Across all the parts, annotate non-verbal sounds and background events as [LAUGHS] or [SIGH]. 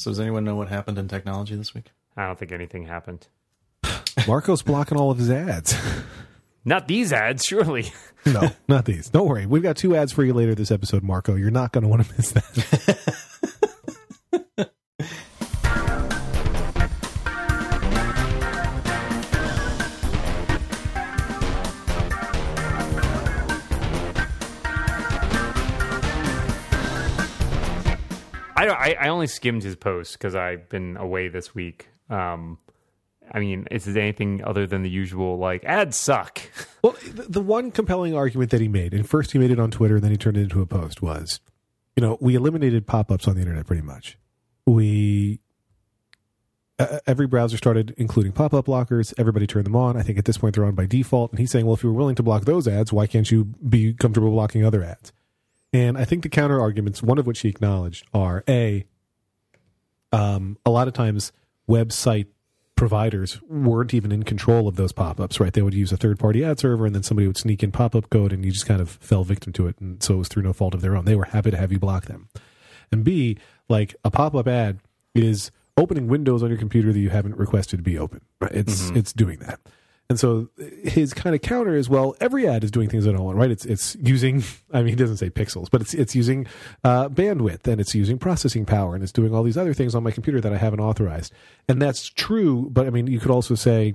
So does anyone know what happened in technology this week? I don't think anything happened. [LAUGHS] Marco's blocking all of his ads. [LAUGHS] Not these ads, surely. [LAUGHS] no, not these. Don't worry. We've got two ads for you later this episode, Marco. You're not going to want to miss that. Don't. I, I only skimmed his post because I've been away this week. Um, I mean, is it anything other than the usual like ads suck? [LAUGHS] Well, the, the one compelling argument that he made, and first he made it on Twitter, and then he turned it into a post, was, you know, we eliminated pop-ups on the internet pretty much. We every browser started including pop-up blockers. Everybody turned them on. I think at this point they're on by default. And he's saying, well, if you were willing to block those ads, why can't you be comfortable blocking other ads? And I think the counter arguments, one of which he acknowledged, are a um, a lot of times website providers weren't even in control of those pop-ups, right? They would use a third-party ad server, and then somebody would sneak in pop-up code, and you just kind of fell victim to it, and so it was through no fault of their own. They were happy to have you block them. And B, like a pop-up ad is opening windows on your computer that you haven't requested to be open. Right? It's it's doing that. And so his kind of counter is well, every ad is doing things I don't want, right? It's it's using [LAUGHS] I mean he doesn't say pixels, but it's it's using uh, bandwidth and it's using processing power and it's doing all these other things on my computer that I haven't authorized. And that's true, but I mean you could also say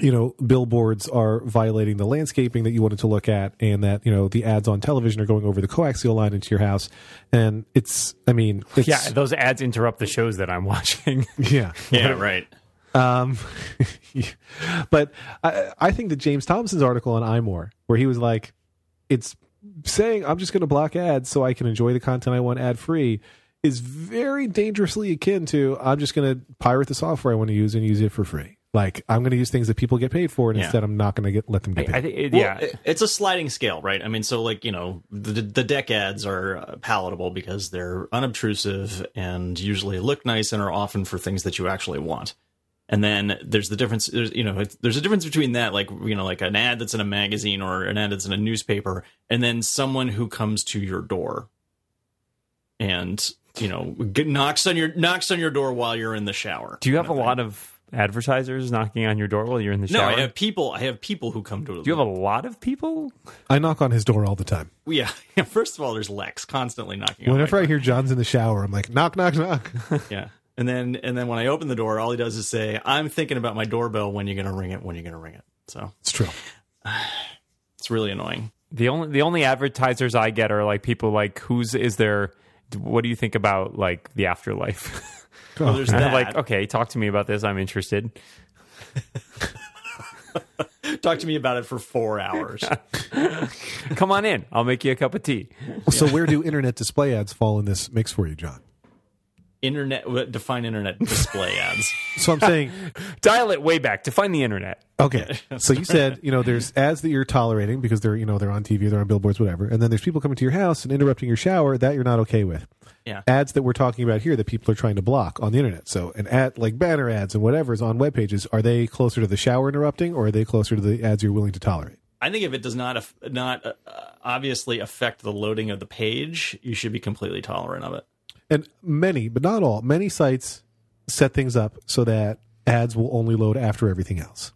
you know billboards are violating the landscaping that you wanted to look at and that you know the ads on television are going over the coaxial line into your house and it's i mean it's, yeah, those ads interrupt the shows that I'm [LAUGHS] watching. yeah Yeah, right. Um, [LAUGHS] but I, I think that James Thompson's article on iMore, where he was like, it's saying I'm just going to block ads so I can enjoy the content I want ad free, is very dangerously akin to I'm just going to pirate the software I want to use and use it for free. Like I'm going to use things that people get paid for, and Yeah. instead I'm not going to get let them I, get paid. I think it, Well, yeah. it- it's a sliding scale, right? I mean, so like you know, the the deck ads are uh, palatable because they're unobtrusive and usually look nice and are often for things that you actually want. And then there's the difference. There's you know, there's a difference between that, like you know, like an ad that's in a magazine or an ad that's in a newspaper, and then someone who comes to your door and you know get, knocks on your knocks on your door while you're in the shower. Do you have a lot of advertisers knocking on your door while you're in the No, shower? No, I have people. I have people who come to. Do you have a lot of people? I knock on his door all the time. [LAUGHS] Yeah. First of all, there's Lex constantly knocking. on my Whenever I hear John's in the shower, I'm like, knock, knock, knock. Yeah. And then and then when I open the door, all he does is say, "I'm thinking about my doorbell. When you're gonna ring it? When you're gonna ring it?" So it's true. [SIGHS] it's really annoying. The only the only advertisers I get are like people like who's is there what do you think about like the afterlife? Well, [LAUGHS] oh, there's [LAUGHS] that. Like, okay, talk to me about this. I'm interested. [LAUGHS] Talk to me about it for four hours. Come on in. I'll make you a cup of tea. So where do internet display ads fall in this mix for you, John? Internet define internet display [LAUGHS] ads. So I'm saying, [LAUGHS] Dial it way back to find the internet. okay. [LAUGHS] So you said, you know, there's ads that you're tolerating because they're, you know, they're on TV, they're on billboards, whatever. And then there's people coming to your house and interrupting your shower that you're not okay with. Yeah. Ads that we're talking about here that people are trying to block on the internet. So an ad like banner ads and whatever is on web pages, are they closer to the shower interrupting or are they closer to the ads you're willing to tolerate? I think if it does not not uh, obviously affect the loading of the page, you should be completely tolerant of it. And many, but not all, many sites set things up so that ads will only load after everything else.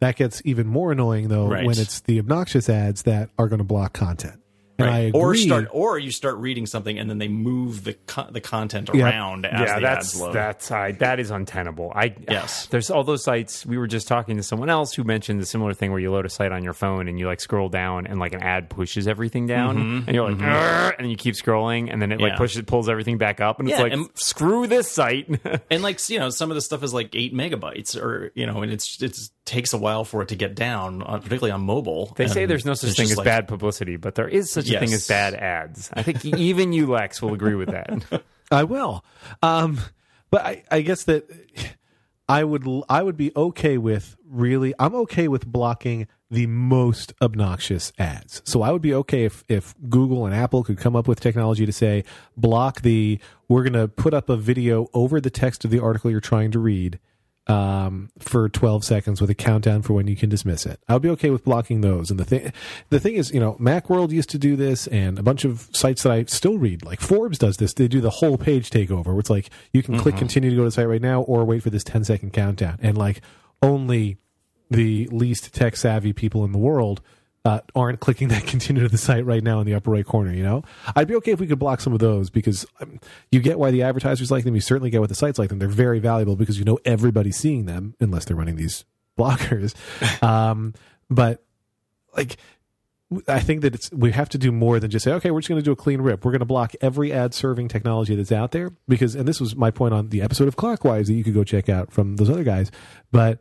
That gets even more annoying though Right. when it's the obnoxious ads that are going to block content. And I Right. agree. Or start, or you start reading something and then they move the co- the content Yeah. around as yeah, the that's ads load. that's I, that is untenable. I Yes. There's all those sites. We were just talking to someone else who mentioned the similar thing where you load a site on your phone and you like scroll down and like an ad pushes everything down mm-hmm. and you're like mm-hmm. "Arr!" and you keep scrolling and then it like Yeah. pushes pulls everything back up and it's Yeah, like and- screw this site. [LAUGHS] and like you know some of the stuff is like eight megabytes or you know and it's it's takes a while for it to get down uh, particularly on mobile They say there's no such thing as like- bad publicity, but there is such a thing as bad ads. I think even you, Lex, will agree with that. [LAUGHS] I will. Um, but I, I guess that I would I would be okay with really I'm okay with blocking the most obnoxious ads. So I would be okay if if Google and Apple could come up with technology to say block the we're going to put up a video over the text of the article you're trying to read um, for 12 seconds with a countdown for when you can dismiss it. I would be okay with blocking those. And the thing, the thing is, you know, MacWorld used to do this, and a bunch of sites that I still read, like Forbes, does this. They do the whole page takeover, where it's like you can click continue to go to the site right now, or wait for this 10 second countdown, and like only the least tech savvy people in the world uh, aren't clicking [LAUGHS] that continue to the site right now in the upper right corner. You know, I'd be okay if we could block some of those because um, you get why the advertisers like them. You certainly get why the sites like them. They're very valuable because you know everybody's seeing them unless they're running these [LAUGHS] blockers. um, but like. I think that it's we have to do more than just say, okay, we're just going to do a clean rip. We're going to block every ad serving technology that's out there because, and this was my point on the episode of Clockwise that you could go check out from those other guys, but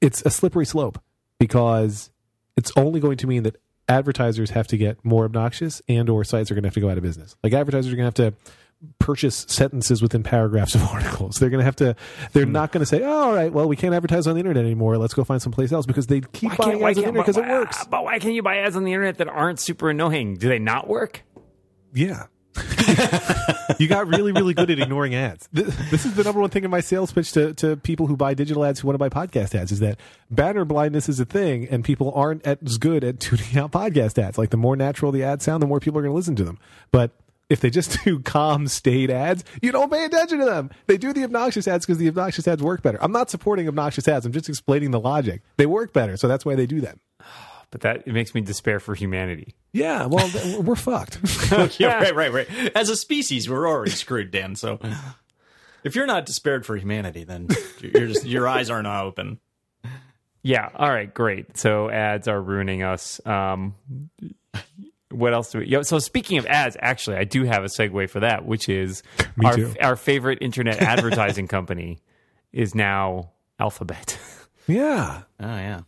it's a slippery slope because it's only going to mean that advertisers have to get more obnoxious and or sites are going to have to go out of business. Like advertisers are going to have to purchase sentences within paragraphs of [LAUGHS] articles. They're going to have to they're hmm. not going to say, oh, "All right, well, we can't advertise on the internet anymore. Let's go find someplace else" because they keep buying ads on the internet because it works. But why can't you buy ads on the internet that aren't super annoying? Do they not work? Yeah. [LAUGHS] you got really, really good at ignoring ads. This, is the number one thing in my sales pitch to, to people who buy digital ads who want to buy podcast ads is that banner blindness is a thing and people aren't as good at tuning out podcast ads. Like the more natural the ads sound, the more people are going to listen to them. But if they just [LAUGHS] do calm, staid ads, you don't pay attention to them. They do the obnoxious ads because the obnoxious ads work better. I'm not supporting obnoxious ads. I'm just explaining the logic. They work better, so that's why they do them. But that it makes me despair for humanity. Yeah, well, we're fucked. [LAUGHS] [LAUGHS] yeah, right, right, right. As a species, we're already screwed, Dan. So if you're not despaired for humanity, then you're just your eyes are not open. Yeah. All right. Great. So ads are ruining us. Um, what else do we? Yo, so speaking of ads, actually, I do have a segue for that, which is Me our too. our favorite internet advertising company is now Alphabet. [LAUGHS] yeah. Oh yeah.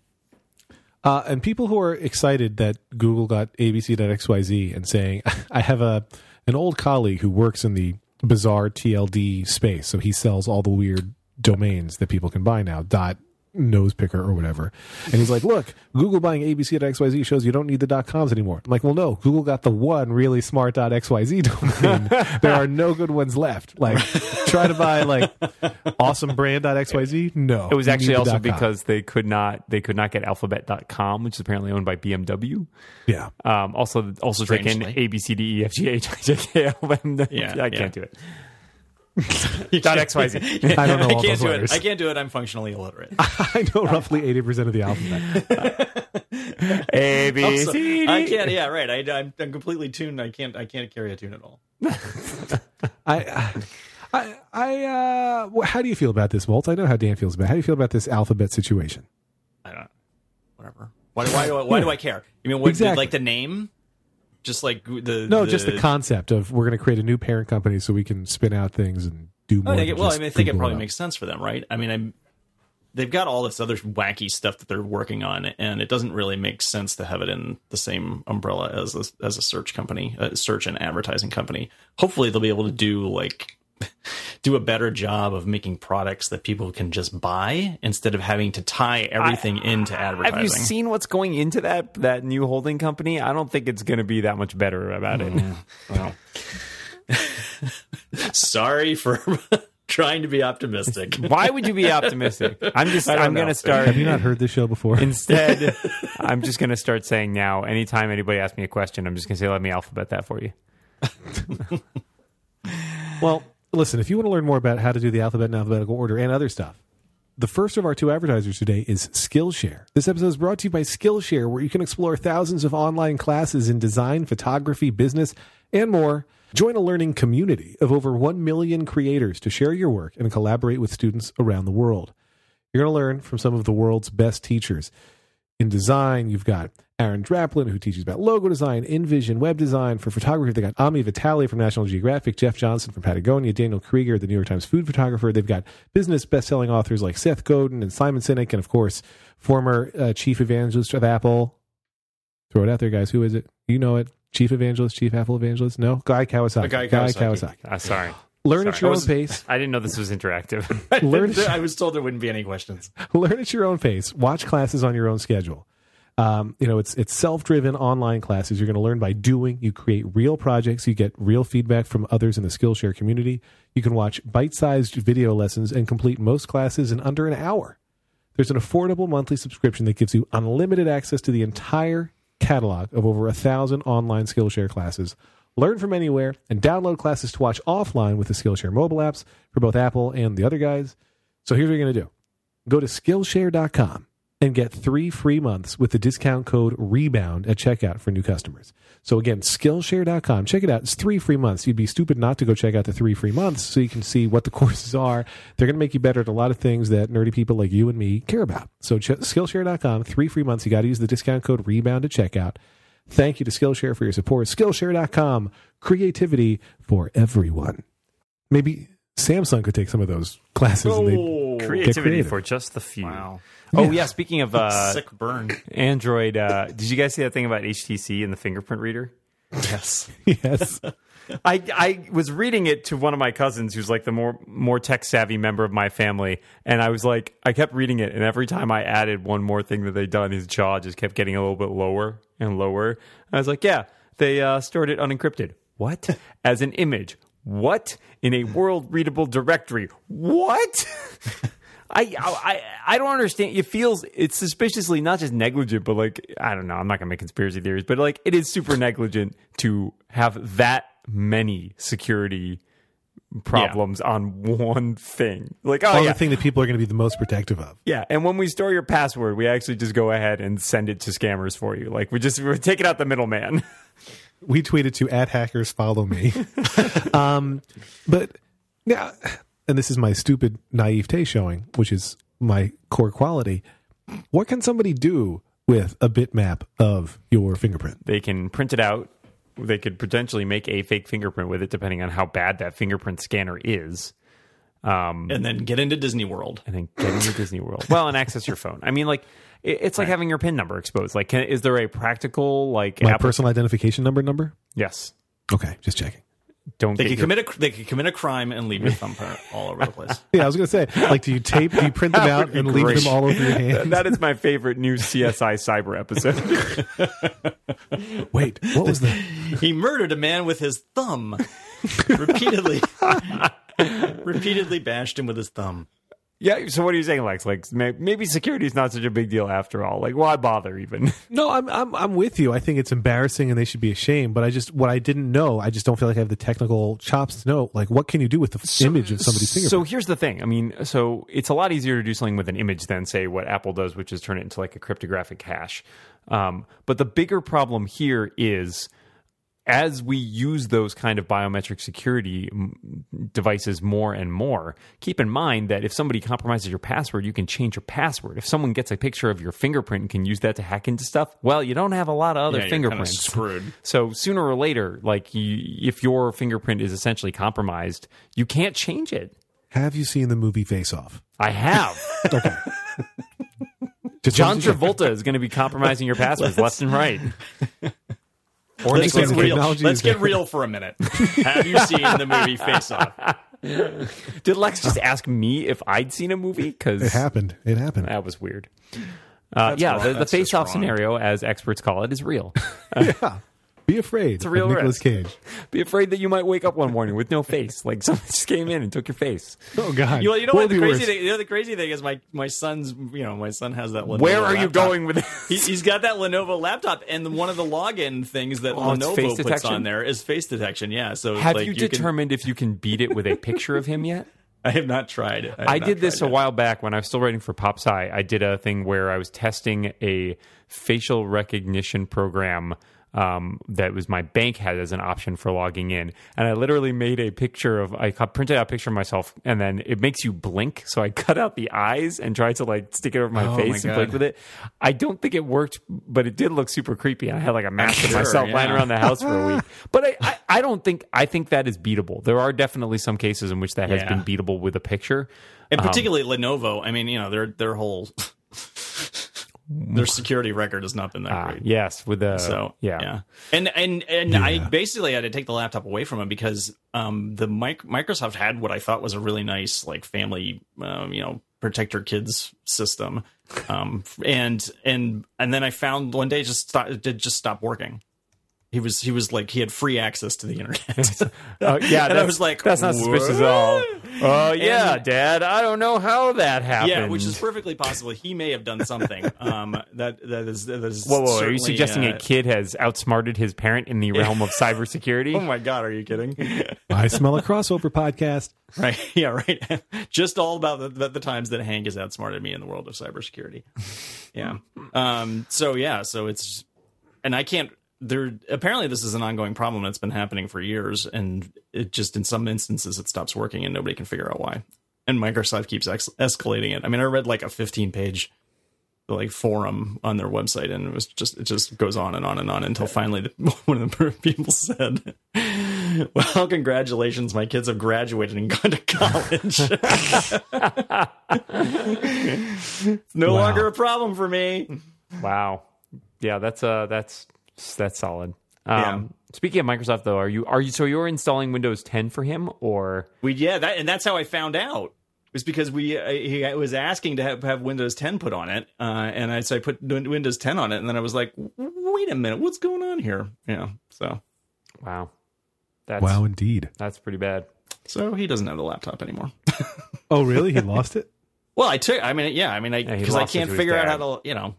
Uh, and people who are excited that Google got ABC.xyz and saying, [LAUGHS] I have a an old colleague who works in the bizarre TLD space, so he sells all the weird domains that people can buy now. Dot nose picker or whatever. And he's like, look, Google buying ABC at XYZ shows you don't need the dot coms anymore. I'm like, well, no, Google got the one really smart dot XYZ [LAUGHS] domain. there are no good ones left. Like, try to buy like awesome brand dot XYZ. No. It was actually need the also dot com. because they could not they could not get alphabet.com, which is apparently owned by BMW. Yeah. Um, also also take in Strangely. A B C D E F G H I J K L M N. [LAUGHS] Yeah, I can't do it. You [LAUGHS] Dot can't- XYZ. I don't know I all can't those do letters. it. I can't do it. I'm functionally illiterate. [LAUGHS] I know roughly 80% of the alphabet. [LAUGHS] A B Also, C D. I can't. Yeah, right. I, I'm, I'm completely tuned. I can't. I can't carry a tune at all. I, I, I, uh, wh- how do you feel about this, Walt? I know how Dan feels about it. How do you feel about this alphabet situation? I don't. Whatever. Why, why do I? Why do I care? You mean what? Exactly. Like the name? Just like the No, just the concept of we're going to create a new parent company so we can spin out things and do more. I think, well, I mean, I think it probably up. makes sense for them, right? I mean, I'm, they've got all this other wacky stuff that they're working on, and it doesn't really make sense to have it in the same umbrella as a, as a search company, a search and advertising company. Hopefully, they'll be able to do like do a better job of making products that people can just buy instead of having to tie everything into advertising. Have you seen what's going into that that new holding company? I don't think it's going to be that much better about it. Mm-hmm. Well, [LAUGHS] sorry for [LAUGHS] trying to be optimistic. [LAUGHS] Why would you be optimistic? I'm just I don't I'm going to start Have you not heard this show before? Instead, I'm just going to start saying now, anytime anybody asks me a question, I'm just going to say, let me alphabet that for you. Well, listen, if you want to learn more about how to do the alphabet in alphabetical order and other stuff, the first of our two advertisers today is Skillshare. This episode is brought to you by Skillshare, where you can explore thousands of online classes in design, photography, business, and more. Join a learning community of over 1 million creators to share your work and collaborate with students around the world. You're going to learn from some of the world's best teachers. In design, you've got Aaron Draplin, who teaches about logo design, InVision, web design. For photography, they got Ami Vitale from National Geographic, Jeff Johnson from Patagonia, Daniel Krieger, the New York Times food photographer. They've got business best-selling authors like Seth Godin and Simon Sinek, and of course, former uh, chief evangelist of Apple. Throw it out there, guys. Who is it? You know it. Chief evangelist, chief Apple evangelist? No, Guy Kawasaki. Guy Kawasaki. Uh, sorry. Learn at your I own pace. I didn't know this was interactive. Learn [LAUGHS] I was told there wouldn't be any questions. [LAUGHS] Learn at your own pace. Watch classes on your own schedule. Um, you know, it's it's self-driven online classes. You're going to learn by doing. You create real projects. You get real feedback from others in the Skillshare community. You can watch bite-sized video lessons and complete most classes in under an hour. There's an affordable monthly subscription that gives you unlimited access to the entire catalog of over a thousand online Skillshare classes. Learn from anywhere and download classes to watch offline with the Skillshare mobile apps for both Apple and the other guys. So here's what you're going to do go to Skillshare.com and get three free months with the discount code REBOUND at checkout for new customers. So again, Skillshare.com. Check it out. It's three free months. You'd be stupid not to go check out the three free months so you can see what the [LAUGHS] courses are. They're going to make you better at a lot of things that nerdy people like you and me care about. So ch- Skillshare.com, three free months. You got to use the discount code REBOUND at checkout. Thank you to Skillshare for your support. Skillshare.com, creativity for everyone. Maybe Samsung could take some of those classes. and they'd- Creativity creative. for just the few. Wow. Oh yeah, speaking of [LAUGHS] uh, Sick burn. Android, uh, did you guys see that thing about HTC and the fingerprint reader? Yes. [LAUGHS] yes. [LAUGHS] I I was reading it to one of my cousins who's like the more more tech savvy member of my family, and I was like, I kept reading it, and every time I added one more thing that they'd done, his jaw just kept getting a little bit lower and lower. I was like, yeah, they uh, stored it unencrypted. What? As an image. What? In a world readable directory. What? I, I I don't understand. It feels it's suspiciously not just negligent, but like I don't know. I'm not gonna make conspiracy theories, but like it is super negligent to have that many security problems on one thing. Like oh yeah, the thing that people are going to be the most protective of. yeah. And when we store your password, we actually just go ahead and send it to scammers for you. Like we just we're taking out the middleman. we tweeted to at hackers follow me [LAUGHS] um but yeah and this is my stupid naivete showing which is my core quality what can somebody do with a bitmap of your fingerprint they can print it out. They could potentially make a fake fingerprint with it, depending on how bad that fingerprint scanner is. Um, And then get into Disney World. and then get into Disney World. Well, and access your phone. I mean, like it- it's like having your PIN number exposed. Like, can, is there a practical like my app- personal identification number number Yes. okay just checking Don't They get could your- commit a they could commit a crime and leave your thumbprint all over the [LAUGHS] place. yeah i was gonna say like do you tape do you print them out would be and leave them all over your hand That is my favorite new CSI Cyber episode. [LAUGHS] wait what was that? [LAUGHS] He murdered a man with his thumb. repeatedly repeatedly bashed him with his thumb. Yeah. So what are you saying, Lex? Like maybe security is not such a big deal after all. Like why bother even? [LAUGHS] no I'm, I'm i'm with you i think it's embarrassing and they should be ashamed but i just what i didn't know i just don't feel like i have the technical chops to know like what can you do with the f image of somebody's fingerprint So here's the thing. I mean, so it's a lot easier to do something with an image than say what Apple does, which is turn it into like a cryptographic hash. Um, but the bigger problem here is as we use those kind of biometric security devices more and more, keep in mind that if somebody compromises your password, you can change your password. If someone gets a picture of your fingerprint and can use that to hack into stuff, well, you don't have a lot of other Yeah, you're kinda fingerprints. screwed. [LAUGHS] So sooner or later, like you, if your fingerprint is essentially compromised, you can't change it. have you seen the movie face off I have. [LAUGHS] okay [LAUGHS] John wanted to check. Travolta is going to be compromising your passwords left and right. Or Let's get real. Let's get real for a minute. [LAUGHS] Have you seen the movie Face Off? Did Lex just ask me if I'd seen a movie? Because it happened it happened that was weird. Uh, yeah, wrong. the, the face-off scenario, as experts call it, is real. [LAUGHS] yeah be afraid It's a real of Nicolas risk. Cage Be afraid that you might wake up one morning with no face, like [LAUGHS] someone just came in and took your face. oh god You know, you know What what? The crazy worse? thing. You know, the crazy thing is my my son's. You know, my son has that. Lenovo Where are you going with this? He's, he's got that Lenovo laptop, and one of the login things that [LAUGHS] Oh, Lenovo puts detection? on there is face detection. Yeah. So Have like, you can- determined if you can beat it with a picture of him yet? [LAUGHS] I have not tried. have I not did this a tried it. while back when I was still writing for Pop Sci. I did a thing where I was testing a facial recognition program um, that was my bank had as an option for logging in, and I literally made a picture of I printed out a picture of myself, and then it makes you blink. So I [LAUGHS] cut out the eyes and tried to like stick it over my Oh, face my and blink with it. I don't think it worked, but it did look super creepy. I had like a [LAUGHS] mask of Sure, myself lying around the house for a week. [LAUGHS] But I, I, I don't think I think that is beatable. There are definitely some cases in which that has been beatable with a picture. and particularly Lenovo. I mean, you know, their their whole their security record has not been that Ah, great. yes, with the So yeah. yeah, and and and I basically had to take the laptop away from him because um the mic- Microsoft had what I thought was a really nice like family um you know protect your kids system. Um, and and and then I found one day it just it did just stop working. He was he was like he had free access to the internet. [LAUGHS] Uh, yeah, And I was like, that's not suspicious at all. "What?" Oh yeah, And- Dad. I don't know how that happened. yeah, which is perfectly possible. He may have done something. Um, that that is that is. Whoa, whoa! Are you suggesting uh, a kid has outsmarted his parent in the [LAUGHS] realm of cybersecurity? Oh my god, are you kidding? [LAUGHS] I smell a crossover podcast. right? Yeah, right. Just all about the, the, the times that Hank has outsmarted me in the world of cybersecurity. Yeah. Um. So yeah. So it's, and I can't. There apparently this is an ongoing problem that's been happening for years, and it just in some instances it stops working and nobody can figure out why. And Microsoft keeps ex- escalating it. I mean, I read like a 15 page like forum on their website and it was just it just goes on and on and on until finally the, [LAUGHS] one of the people said well congratulations my kids have graduated and gone to college [LAUGHS] it's no Wow. longer a problem for me Wow. Yeah, that's uh that's that's solid. Um, Yeah. Speaking of Microsoft, though, are you are you so you're installing Windows 10 for him or we yeah that and that's how i found out it was because we uh, he was asking to have, have windows 10 put on it uh, and i so i put windows 10 on it and then i was like wait a minute what's going on here yeah so wow? That's Wow, indeed. that's pretty bad. so he doesn't have the laptop anymore [LAUGHS] [LAUGHS] Oh, really? He lost it? Well, I took. I mean, yeah. I mean, I Yeah, because I can't figure out how to, you know,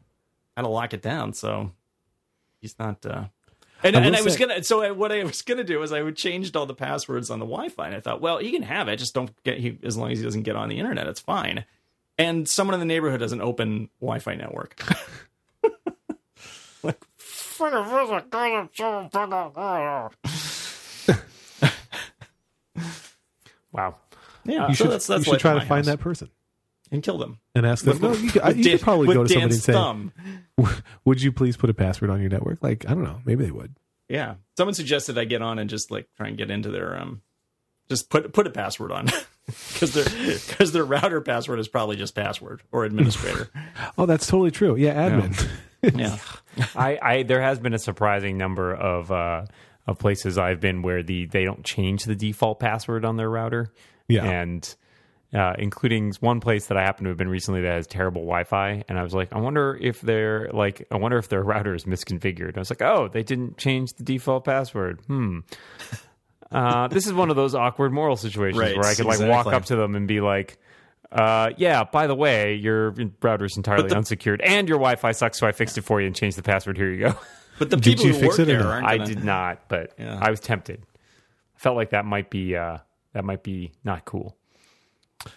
how to lock it down. So he's not. uh And, I and I was gonna. So I- what I was gonna do is I would changed all the passwords on the Wi-Fi, and I thought, well, he can have it. Just don't get he as long as he doesn't get on the internet, it's fine. And someone in the neighborhood has an open Wi-Fi network. [LAUGHS] like, [LAUGHS] Wow. yeah. You so should, that's that's you should like try to find house. that person and kill them. and ask them. No, you could, With you Dan- could probably go to somebody and Dan's say, thumb. [LAUGHS] "Would you please put a password on your network?" Like, I don't know. Maybe they would. Yeah. Someone suggested I get on and just like try and get into their um just put put a password on [LAUGHS] because their because their router password is probably just password or administrator. [LAUGHS] Oh, that's totally true. Yeah, admin. yeah. I, I there has been a surprising number of uh, of places I've been where the they don't change the default password on their router. Yeah. and uh, including one place that I happen to have been recently that has terrible Wi-Fi, and I was like, I wonder if they're like, I wonder if their [LAUGHS] router is misconfigured. I was like, oh, they didn't change the default password. Hmm. [LAUGHS] Uh, this is one of those awkward moral situations Right, where I could like walk up to them and be like, uh, yeah, by the way, your router is entirely unsecured and your Wi-Fi sucks, so I fixed it for you and changed the password. Here you go. [LAUGHS] But the Did people you who fix work it there aren't I gonna- did not, but Yeah. I was tempted. I felt like that might be uh, that might be not cool.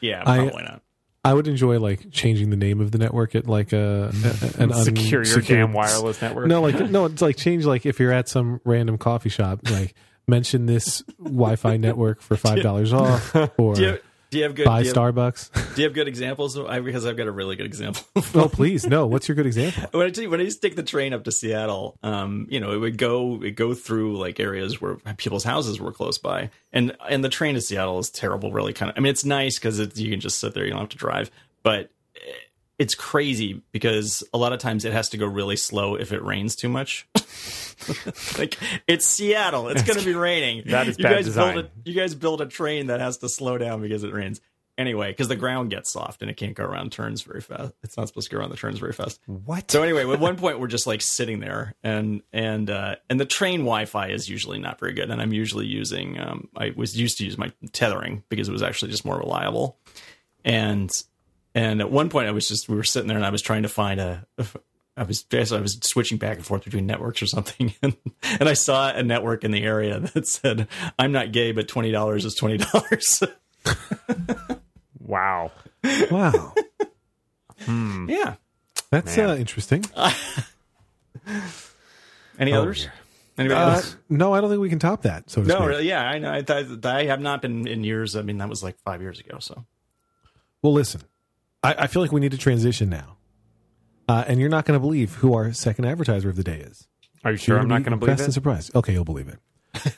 Yeah, I- probably not. I would enjoy like changing the name of the network at like a, a an Secure your damn wireless network. No, like no, it's like change like if you're at some random coffee shop, like mention this Wi-Fi network for five dollars off, or [LAUGHS] Do you, do you have good buy do you have, Starbucks. do you have good examples? I, because I've got a really good example. [LAUGHS] oh, please, no. What's your good example? [LAUGHS] when I you, when I used to take the train up to Seattle, um, you know, it would go it go through like areas where people's houses were close by, and and the train to Seattle is terrible. Really, kind of. I mean, it's nice because you can just sit there, you don't have to drive, but it's crazy because a lot of times it has to go really slow if it rains too much. [LAUGHS] like it's Seattle, it's going to be raining. [LAUGHS] That is you bad guys design. Build a, you guys build a train that has to slow down because it rains. Anyway, because the ground gets soft and it can't go around turns very fast. It's not supposed to go around the turns very fast. What? So anyway, at one point we're just like sitting there, and and uh, and the train Wi-Fi is usually not very good, and I'm usually using um, I was used to use my tethering because it was actually just more reliable, and and at one point I was just we were sitting there and I was trying to find a. I was I was switching back and forth between networks or something, [LAUGHS] and, and I saw a network in the area [LAUGHS] that said, "I'm not gay, but twenty dollars is twenty dollars." wow. Wow, yeah. that's uh, interesting. [LAUGHS] Any others? Anybody Uh, else? no, I don't think we can top that. So to No, speak. really, yeah, I know. I, th- I have not been in years. I mean, that was like five years ago. So Well, listen, I, I feel like we need to transition now, uh, and you're not going to believe who our second advertiser of the day is. Are you sure You're I'm not going to believe and it? surprised. Okay, you'll believe it.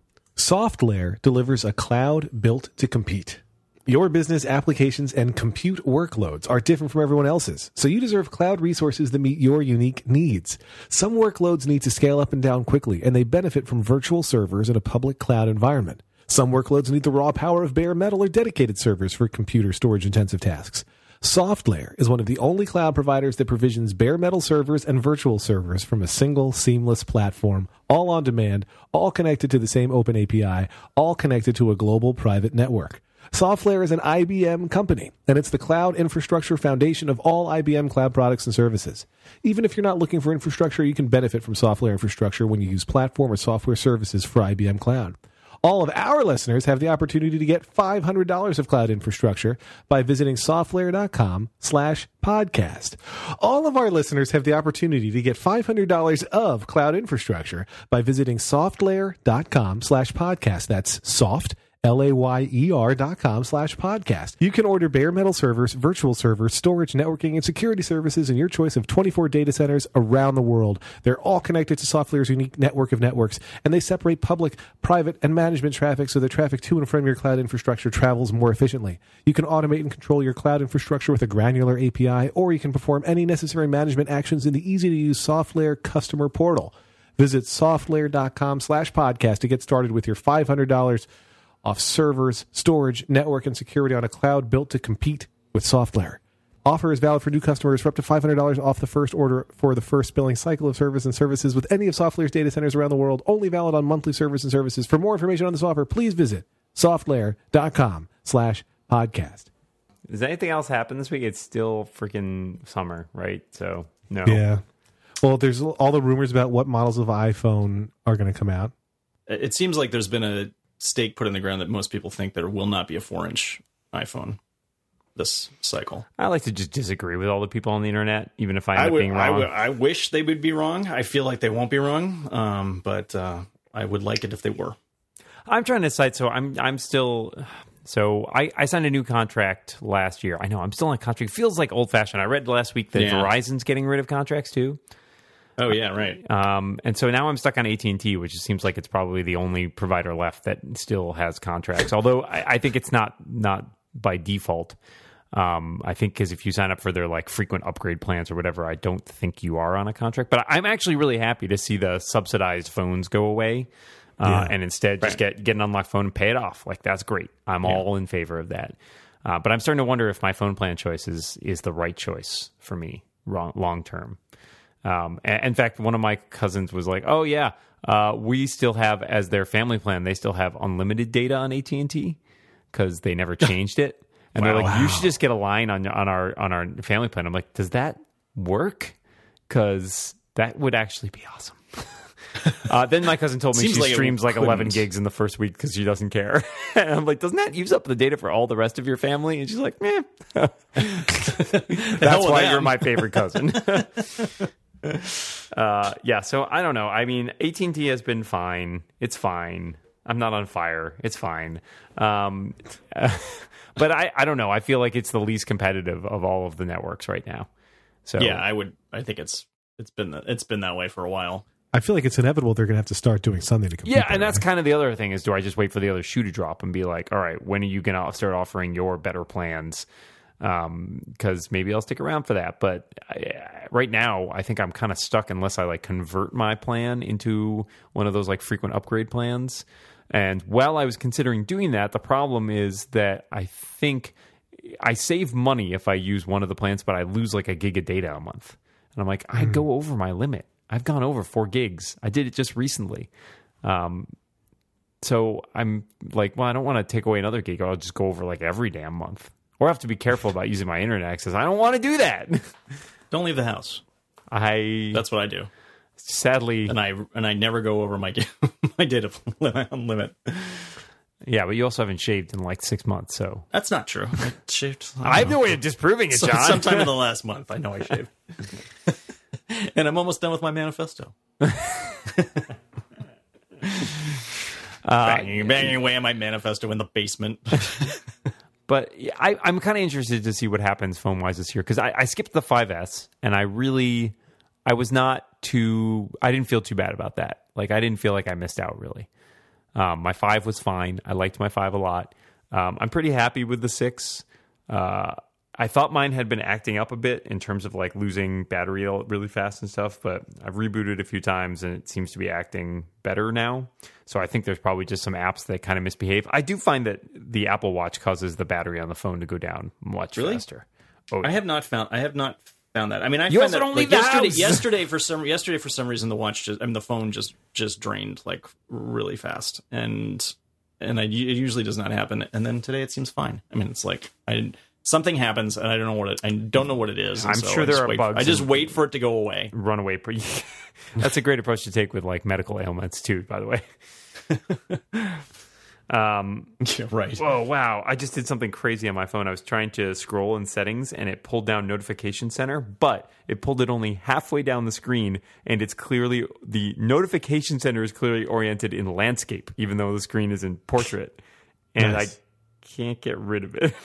[LAUGHS] SoftLayer delivers a cloud built to compete. Your business applications and compute workloads are different from everyone else's, so you deserve cloud resources that meet your unique needs. Some workloads need to scale up and down quickly, and they benefit from virtual servers in a public cloud environment. Some workloads need the raw power of bare metal or dedicated servers for computer storage intensive tasks. SoftLayer is one of the only cloud providers that provisions bare metal servers and virtual servers from a single seamless platform, all on demand, all connected to the same open API, all connected to a global private network. SoftLayer is an IBM company, and it's the cloud infrastructure foundation of all IBM cloud products and services. Even if you're not looking for infrastructure, you can benefit from SoftLayer infrastructure when you use platform or software services for IBM Cloud. All of our listeners have the opportunity to get $500 of cloud infrastructure by visiting softlayer.com slash podcast. All of our listeners have the opportunity to get $500 of cloud infrastructure by visiting softlayer.com slash podcast. That's soft, L-A-Y-E-R dot com slash podcast. You can order bare metal servers, virtual servers, storage, networking, and security services in your choice of 24 data centers around the world. They're all connected to SoftLayer's unique network of networks, and they separate public, private, and management traffic so the traffic to and from your cloud infrastructure travels more efficiently. You can automate and control your cloud infrastructure with a granular API, or you can perform any necessary management actions in the easy-to-use SoftLayer customer portal. Visit softlayer.com slash podcast to get started with your $500 off servers, storage, network, and security on a cloud built to compete with SoftLayer. Offer is valid for new customers for up to $500 off the first order for the first billing cycle of service and services with any of SoftLayer's data centers around the world. Only valid on monthly service and services. For more information on this offer, please visit softlayer.com slash podcast. Does anything else happen this week? It's still freaking summer, right? So no. Yeah. Well, there's all the rumors about what models of iPhone are going to come out. It seems like there's been a stake put in the ground that most people think there will not be a four inch iPhone this cycle. I like to just disagree with all the people on the internet, even if I end I up would, being I, wrong. would, I wish they would be wrong. I feel like they won't be wrong, um, but uh, I would like it if they were. I'm trying to cite. So I'm I'm still. So I, I signed a new contract last year. I know I'm still on a contract. It feels like old fashioned. I read last week that Yeah. Verizon's getting rid of contracts too. Oh yeah, right. [LAUGHS] Um, and so now I'm stuck on AT and T, which seems like it's probably the only provider left that still has contracts. Although I, I think it's not not by default. Um, I think because if you sign up for their like frequent upgrade plans or whatever, I don't think you are on a contract. But I'm actually really happy to see the subsidized phones go away. Uh, Yeah. and instead just Right. get get an unlocked phone and pay it off. Like that's great. I'm all in favor of that. Uh, but I'm starting to wonder if my phone plan choice is is the right choice for me long long term. Um, in fact, one of my cousins was like, "Oh yeah, uh, we still have as their family plan. They still have unlimited data on AT and T because they never [LAUGHS] changed it." And they're Wow. like, "You should just get a line on on our on our family plan." I'm like, "Does that work? Because that would actually be awesome." [LAUGHS] uh, then my cousin told me she like streams like 11 gigs in the first week because she doesn't care. [LAUGHS] and I'm like, doesn't that use up the data for all the rest of your family? And she's like, meh. That's why you're my favorite cousin. [LAUGHS] uh, yeah, so I don't know. I mean, AT&T has been fine. It's fine. I'm not on fire. It's fine. Um, [LAUGHS] but I, I don't know. I feel like it's the least competitive of all of the networks right now. So Yeah, I would. I think it's it's been the, it's been that way for a while. I feel like it's inevitable they're going to have to start doing something to compete. Yeah, and that's way. kind of the other thing is do I just wait for the other shoe to drop and be like, all right, when are you going to start offering your better plans? Um, because maybe I'll stick around for that. But I, right now, I think I'm kind of stuck unless I like convert my plan into one of those like frequent upgrade plans. And while I was considering doing that, the problem is that I think I save money if I use one of the plans, but I lose like a gig of data a month. And I'm like, I go hmm. over my limit. I've gone over four gigs. I did it just recently. Um, so I'm like, well, I don't want to take away another gig. I'll just go over like every damn month. Or I have to be careful about using my internet access. I don't want to do that. [LAUGHS] Don't leave the house. I That's what I do, sadly, and I and I never go over my [LAUGHS] my data [LAUGHS] limit. yeah, but you also haven't shaved in like six months. So That's not true. I shaved. I have no way of disproving it, John. sometime in the last month, I know I shaved, and I'm almost done with my manifesto. Uh, banging, banging away on my manifesto in the basement. But I, I'm kind of interested to see what happens phone wise this year because I, I skipped the 5S and I really, I was not too, I didn't feel too bad about that. Like I didn't feel like I missed out really. Um, my five was fine. I liked my five a lot. Um, I'm pretty happy with the six. Uh, I thought mine had been acting up a bit in terms of like losing battery really fast and stuff, but I've rebooted a few times and it seems to be acting better now. So I think there's probably just some apps that kind of misbehave. I do find that the Apple Watch causes the battery on the phone to go down much Really? faster. Oh, I have not found. I have not found that. I mean, I You found that like, yesterday. Yesterday for some. Yesterday for some reason, the watch just. I mean, the phone just just drained like really fast, and and I, it usually does not happen. And then today it seems fine. I mean, it's like I something happens and I don't know what it. I don't know what it is. I'm so sure there are wait, bugs I just wait for it to go away. runaway. Pre- [LAUGHS] That's a great approach to take with like medical ailments too. By the way. [LAUGHS] um, Yeah, right. Oh wow! I just did something crazy on my phone. I was trying to scroll in settings, and it pulled down Notification Center, but it pulled it only halfway down the screen, and it's clearly the Notification Center is clearly oriented in landscape, even though the screen is in portrait, and Nice. I can't get rid of it. [LAUGHS]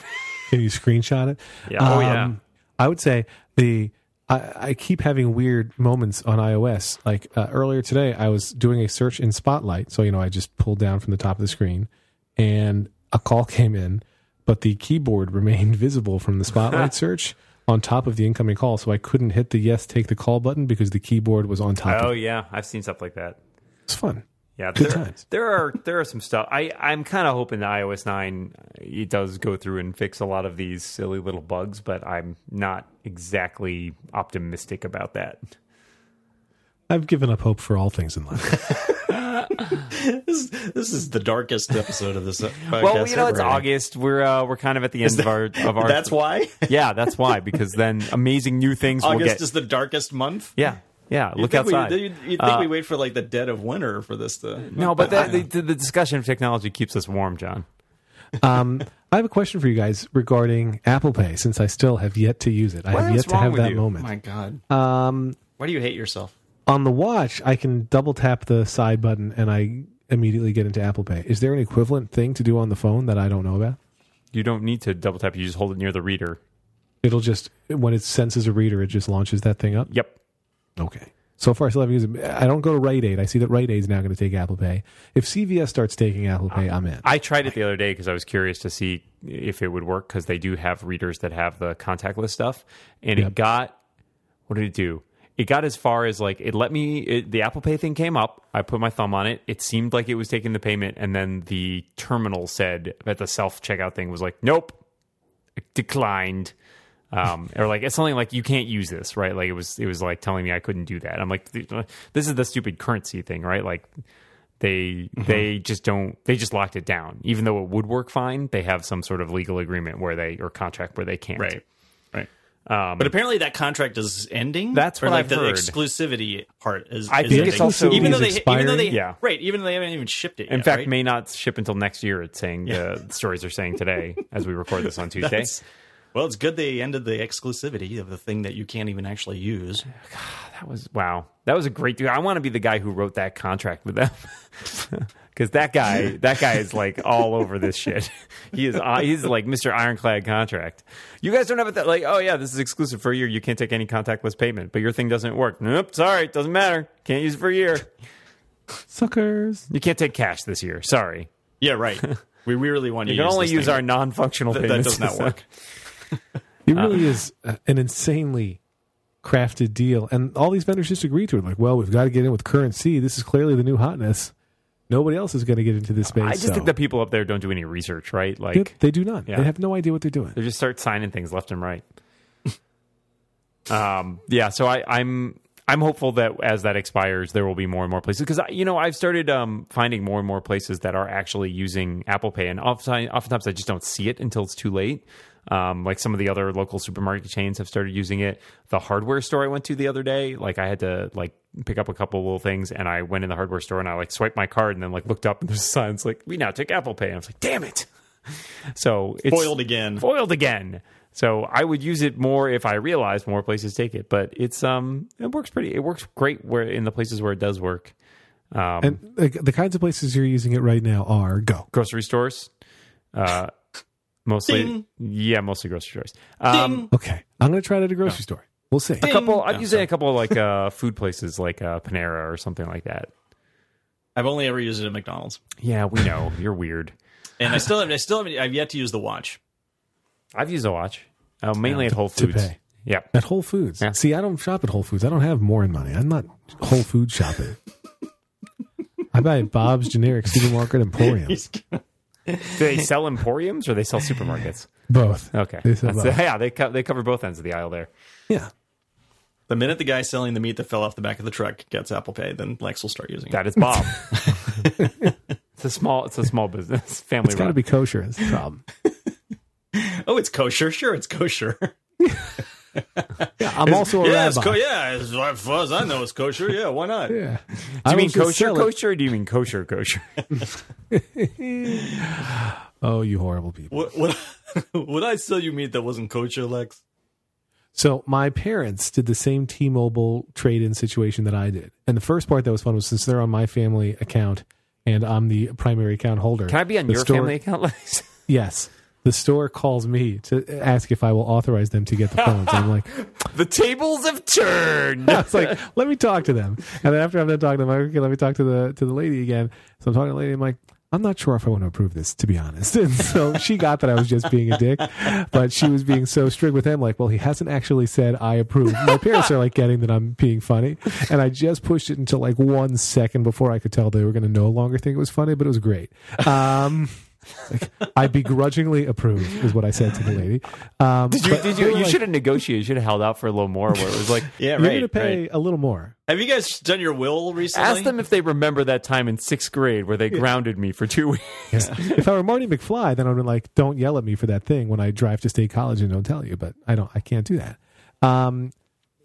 [LAUGHS] Can you screenshot it? Yeah. Oh, yeah. Um, I would say the I, I keep having weird moments on iOS. Like uh, earlier today, I was doing a search in Spotlight, so you know I just pulled down from the top of the screen, and a call [LAUGHS] came in, but the keyboard [LAUGHS] remained visible from the Spotlight search on top of the incoming call, so I couldn't hit the yes take the call button because the keyboard was on top. oh of it. yeah, I've seen stuff like that. It's fun. Yeah, Good there, times. there are there are some stuff. I I'm kind of hoping that iOS nine it does go through and fix a lot of these silly little bugs, but I'm not exactly optimistic about that. I've given up hope for all things in life. [LAUGHS] This, this is the darkest episode of this. [LAUGHS] Podcast Well, you know, ever, it's I. August. We're uh, we're kind of at the end of our of our. That's why [LAUGHS] yeah, that's why because then amazing new things will August get. is the darkest month. yeah, yeah. You'd Look think we- outside. you'd, you'd think Uh, we wait for like the dead of winter for this to. no, but the, the, the discussion of technology keeps us warm, John. Um, I have a question for you guys regarding Apple Pay, since I still have yet to use it. I have yet to have that you? moment. my God, Um, why do you hate yourself? on the watch, I can double tap the side button and I immediately get into Apple Pay. Is there an equivalent thing to do on the phone that I don't know about? You don't need to double tap. You just hold it near the reader. It'll just when it senses a reader, it just launches that thing up. Yep. Okay. So far, I still haven't used it. I don't go to Rite Aid. I see that Rite Aid's now going to take Apple Pay. If CVS starts taking Apple Pay, I'm in. I tried it the other day because I was curious to see if it would work because they do have readers that have the contactless stuff, and Yep. it got what did it do? It got as far as like it let me. It, the Apple Pay thing came up. I put my thumb on it. It seemed like it was taking the payment, and then the terminal said that the self checkout thing was like, nope, declined. Um, or like it's something like you can't use this, right? Like it was, it was like telling me I couldn't do that. I'm like, this is the stupid CurrentC thing, right? Like they they just don't they just locked it down even though it would work fine they have some sort of legal agreement where they or contract where they can't Right, right. um, But apparently that contract is ending. That's what like I've the heard. exclusivity part is. I is think ending. it's also- even though they even though they? Yeah. right even though they haven't even shipped it. in yet, fact right? may not ship until next year it's saying the stories are saying today as we record this on [LAUGHS] tuesday That's- well, it's good they ended the exclusivity of the thing that you can't even actually use. [SIGHS] that was wow that was a great deal. i want to be the guy who wrote that contract with them [LAUGHS] because that guy that guy is like all over this shit [LAUGHS] he is uh, he's like mr ironclad contract you guys don't have it that like oh yeah this is exclusive for a year you can't take any contactless payment but your thing doesn't work nope sorry it doesn't matter can't use it for a year Suckers. you can't take cash this year sorry Yeah, right. [LAUGHS] we really want you to You can use only this use thing. our non-functional That, that payment does not work. It really is an insanely crafted deal, and all these vendors just agree to it. Like, well, we've got to get in with CurrentC. This is clearly the new hotness. Nobody else is going to get into this space. i just so- think that people up there don't do any research right like They- they do not. Yeah. They have no idea what they're doing. They just start signing things left and right. [LAUGHS] um, yeah, so I, I'm I'm hopeful that as that expires, there will be more and more places because you know I've started um, finding more and more places that are actually using Apple Pay, and oftentimes, oftentimes I just don't see it until it's too late. Um, like some of the other local supermarket chains have started using it. The hardware store I went to the other day, like I had to like pick up a couple little things, and I went in the hardware store and I like swiped my card and then like looked up and there's signs like we now take Apple Pay, and I was like, damn it. [LAUGHS] So it's Foiled again. foiled again. So I would use it more if I realized more places take it, but it's um it works pretty. It works great where in the places where it does work. Um, And the, the kinds of places you're using it right now are go. grocery stores, uh, mostly Ding. yeah, mostly grocery stores. Um, Okay, I'm going to try it at a grocery store. We'll see. a couple. I've No, used it a couple of like [LAUGHS] uh, food places like uh, Panera or something like that. I've only ever used it at McDonald's, Yeah, we know [LAUGHS] you're weird. and I still have. I still have. I've yet to use the watch. I've used a watch, uh, mainly at Whole to Foods. pay. Yeah, At Whole Foods. Yeah. See, I don't shop at Whole Foods. I don't have more in money. I'm not Whole Food shopping. [LAUGHS] I buy at Bob's Generic Supermarket Emporium. Do they sell emporiums or they sell supermarkets? Both. Okay, They sell That's- both. yeah, they co- they cover both ends of the aisle there. Yeah. The minute the guy selling the meat that fell off the back of the truck gets Apple Pay, then Lex will start using it. That is Bob. [LAUGHS] it's a small it's a small business [LAUGHS] family It's got to run. be kosher. That's the problem. [LAUGHS] Oh, it's kosher. Sure, it's kosher. Yeah, I'm also a yeah, rabbi. it's co- yeah, as far as I know, it's kosher. Yeah, why not? yeah. do I you mean will just kosher kosher or do you mean kosher kosher? [LAUGHS] Oh, you horrible people. What, what, [LAUGHS] would I sell you meat that wasn't kosher, Lex? So my parents did the same T-Mobile trade-in situation that I did, and the first part that was fun was since they're on my family account and I'm the primary account holder. Can I be on your store- family account, Lex? Yes. The store calls me to ask if I will authorize them to get the [LAUGHS] phones. I'm like, the tables have turned. [LAUGHS] I was like, let me talk to them. And then after I'm done talking to them, I'm like, okay, let me talk to the to the lady again. So I'm talking to the lady. I'm like, I'm not sure if I want to approve this, to be honest. [LAUGHS] And so she got that I was just being a dick, but she was being so strict with him. Like, well, he hasn't actually said I approve. My parents are like getting that I'm being funny, and I just pushed it until like one second before I could tell they were going to no longer think it was funny, but it was great. Um, like, I begrudgingly approve is what I said to the lady. Um, Did you? but Did you? You like, should have negotiated. You should have held out for a little more. Where it was like, [LAUGHS] Yeah, You're right. going to pay right. a little more. Have you guys done your will recently? ask them if they remember that time in sixth grade where they grounded me for two [LAUGHS] weeks. if I were Marty McFly, then I'd be like, "Don't yell at me for that thing when I drive to state college and don't tell you." But I don't. I can't do that. Um,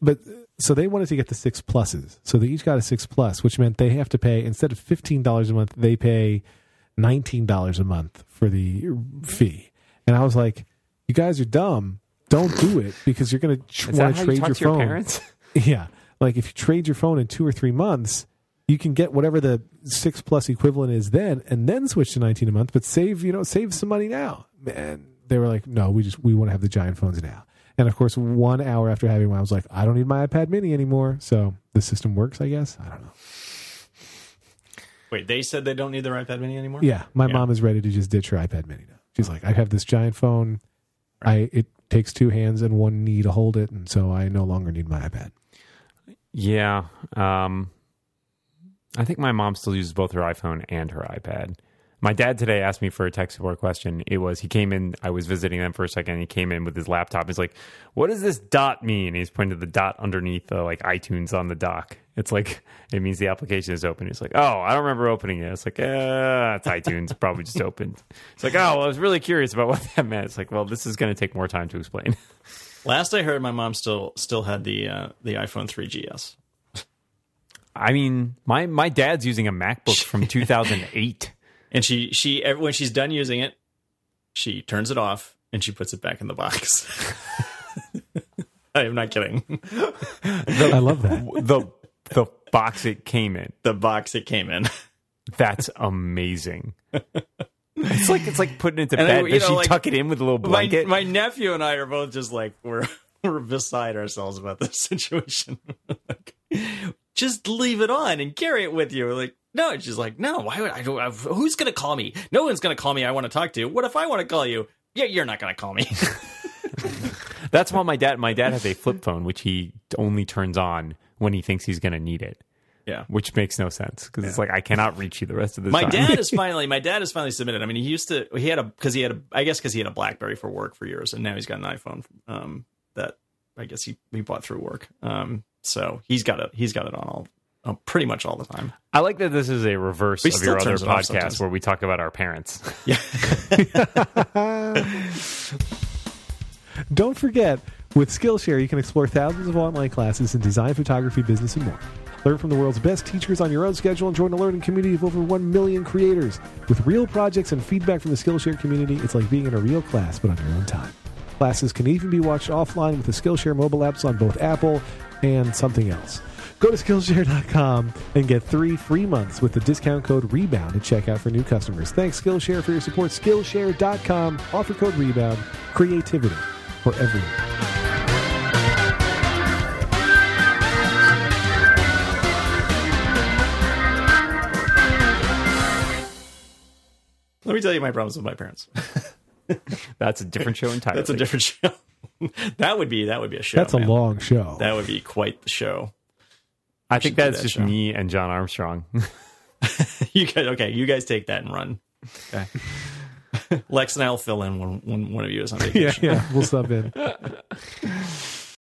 but so they wanted to get the six pluses. So they each got a six plus, which meant they have to pay instead of fifteen dollars a month, they pay nineteen dollars a month for the fee. And I was like, "You guys are dumb. Don't do it because you're going to Is want to trade your to your phone." parents? [LAUGHS] [LAUGHS] Yeah. Like if you trade your phone in two or three months, you can get whatever the six plus equivalent is then and then switch to 19 a month, but save, you know, save some money now. And they were like, no, we just, we want to have the giant phones now. And of course, one hour after having one, I was like, I don't need my iPad mini anymore. So the system works, I guess. I don't know. Wait, they said they don't need their iPad mini anymore? Yeah. My Yeah. mom is ready to just ditch her iPad mini now. She's like, I have this giant phone. I, it takes two hands and one knee to hold it. And so I no longer need my iPad. Yeah. Um, I think my mom still uses both her iPhone and her iPad. My dad today asked me for a tech support question. It was he came in. I was visiting them for a second. He came in with his laptop. He's like, "What does this dot mean?" He's pointing to the dot underneath the like iTunes on the dock. It's like it means the application is open. It's like, "Oh, I don't remember opening it." It's like, "Uh, it's iTunes. Probably just opened." It's like, "Oh, well, I was really curious about what that meant." It's like, "Well, this is going to take more time to explain." [LAUGHS] Last I heard, my mom still still had the uh, the iPhone 3GS. I mean, my my dad's using a MacBook from [LAUGHS] 2008. And she she ev- when she's done using it, she turns it off and she puts it back in the box. [LAUGHS] I am not kidding. I love that. the the box it came in. The box it came in. [LAUGHS] That's amazing. It's like it's like putting it to [LAUGHS] And bed. I- Does know, she like, tuck it in with a little My, blanket? my nephew and I are both just like we're [LAUGHS] we're beside ourselves about this situation. like, just leave it on and carry it with you. We're like, no. And she's like, no. Why would I? don't- uh, Who's gonna call me? No one's gonna call me. I want to talk to you. What if I want to call you? Yeah, you're not gonna call me. That's why my dad my dad has a flip phone which he only turns on when he thinks he's going to need it, yeah. which makes no sense because it's like I cannot reach you the rest of the My time. dad is [LAUGHS] finally my dad is finally submitted. I mean, he used to he had a because he had a I guess because he had a BlackBerry for work for years, and now he's got an iPhone um, that I guess he he bought through work. Um, so he's got it. He's got it on all. Uh, pretty much all the time. I like that this is a reverse of still your other turns it off podcast where we talk about our parents. Yeah. [LAUGHS] [LAUGHS] Don't forget, with Skillshare, you can explore thousands of online classes in design, photography, business, and more. Learn from the world's best teachers on your own schedule and join a learning community of over 1 million creators. With real projects and feedback from the Skillshare community, it's like being in a real class, but on your own time. Classes can even be watched offline with the Skillshare mobile apps on both Apple and something else. Go to Skillshare.com and get three free months with the discount code REBOUND at checkout for new customers. Thanks, Skillshare, for your support. Skillshare.com, offer code REBOUND, creativity for everyone. Let me tell you my problems with my parents. [LAUGHS] That's a different show entirely. That's a different show. [LAUGHS] that would be that would be a show. That's a long show. That would be quite the show. I think that's that just show. me and John Armstrong. [LAUGHS] You guys, okay? You guys take that and run. Okay. Lex and I'll fill in when, when one of you is on yeah, vacation. yeah, we'll sub in.